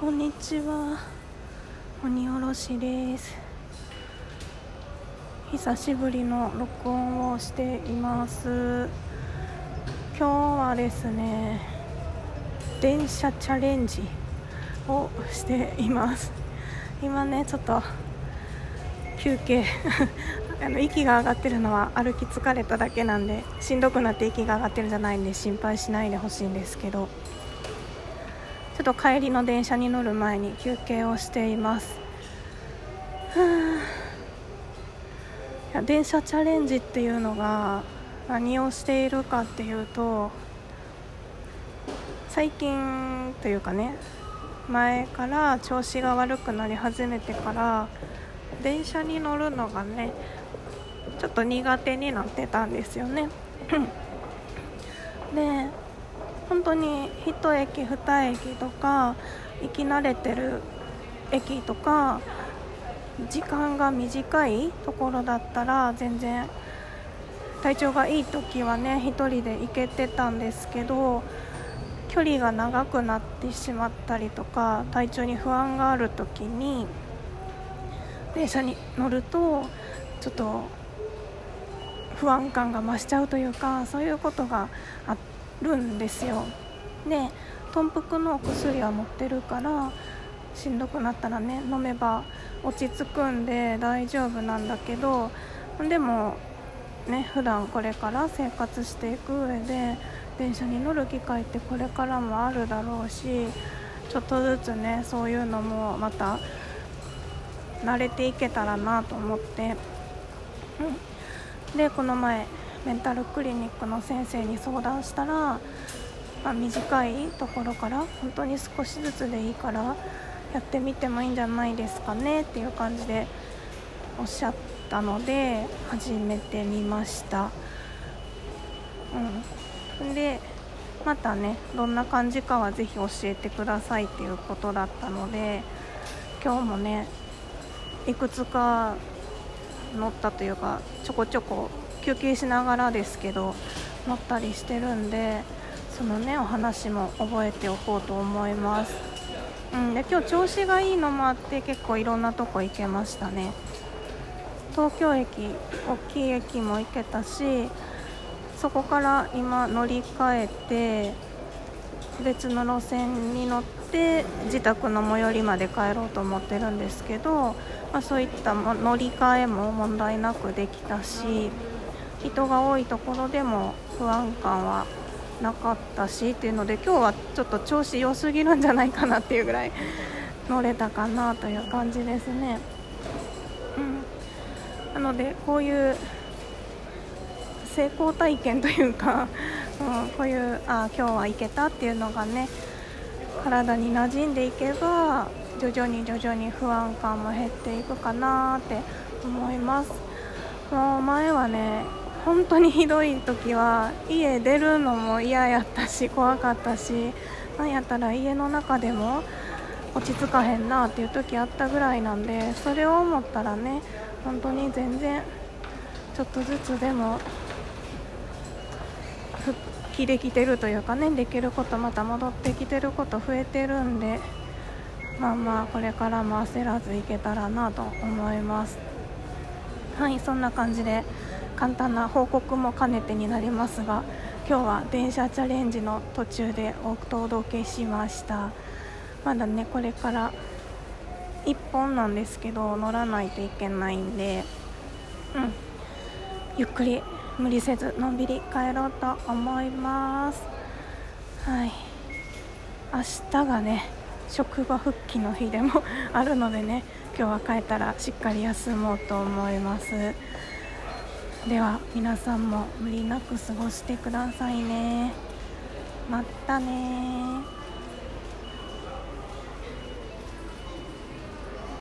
こんにちは。鬼おろしです。久しぶりの録音をしています。今日はですね電車チャレンジをしています。今ねちょっと休憩。あの息が上がってるのは歩き疲れただけなんでしんどくなって息が上がってるんじゃないんで心配しないでほしいんですけど。ちょっと帰りの電車に乗る前に休憩をしています。いや電車チャレンジっていうのが何をしているかっていうと最近というかね前から調子が悪くなり始めてから電車に乗るのがねちょっと苦手になってたんですよね。で本当に1駅2駅とか行き慣れてる駅とか時間が短いところだったら全然体調がいい時はね1人で行けてたんですけど距離が長くなってしまったりとか体調に不安がある時に電車に乗るとちょっと不安感が増しちゃうというかそういうことがあってるんですよ。で豚腹のお薬は持ってるからしんどくなったらね飲めば落ち着くんで大丈夫なんだけどでもね普段これから生活していく上で電車に乗る機会ってこれからもあるだろうしちょっとずつねそういうのもまた慣れていけたらなと思って、うん、でこの前メンタルクリニックの先生に相談したら、まあ、短いところから本当に少しずつでいいからやってみてもいいんじゃないですかねっていう感じでおっしゃったので始めてみました。うん、でまたねどんな感じかはぜひ教えてくださいっていうことだったので今日もねいくつか乗ったというかちょこちょこ休憩しながらですけど乗ったりしてるんでそのねお話も覚えておこうと思います、うん、で今日調子がいいのもあって結構いろんなとこ行けましたね。東京駅大きい駅も行けたしそこから今乗り換えて別の路線に乗って自宅の最寄りまで帰ろうと思ってるんですけど、まあ、そういった乗り換えも問題なくできたし人が多いところでも不安感はなかったしっていうので今日はちょっと調子良すぎるんじゃないかなっていうぐらい乗れたかなという感じですね。うん、なのでこういう成功体験というか、うん、こういうあ今日は行けたっていうのがね体に馴染んでいけば徐々に徐々に不安感も減っていくかなって思いますもう前はね本当にひどい時は家出るのも嫌やったし怖かったしなんやったら家の中でも落ち着かへんなっていう時あったぐらいなんでそれを思ったらね本当に全然ちょっとずつでも復帰できてるというかねできることまた戻ってきてること増えてるんでまあまあこれからも焦らずいけたらなと思います。はいそんな感じで簡単な報告も兼ねてになりますが今日は電車チャレンジの途中でお届けしました。まだねこれから1本なんですけど乗らないといけないんでうん。ゆっくり無理せずのんびり帰ろうと思います。はい。明日がね職場復帰の日でもあるのでね今日は帰ったらしっかり休もうと思います。では皆さんも無理なく過ごしてくださいね。またね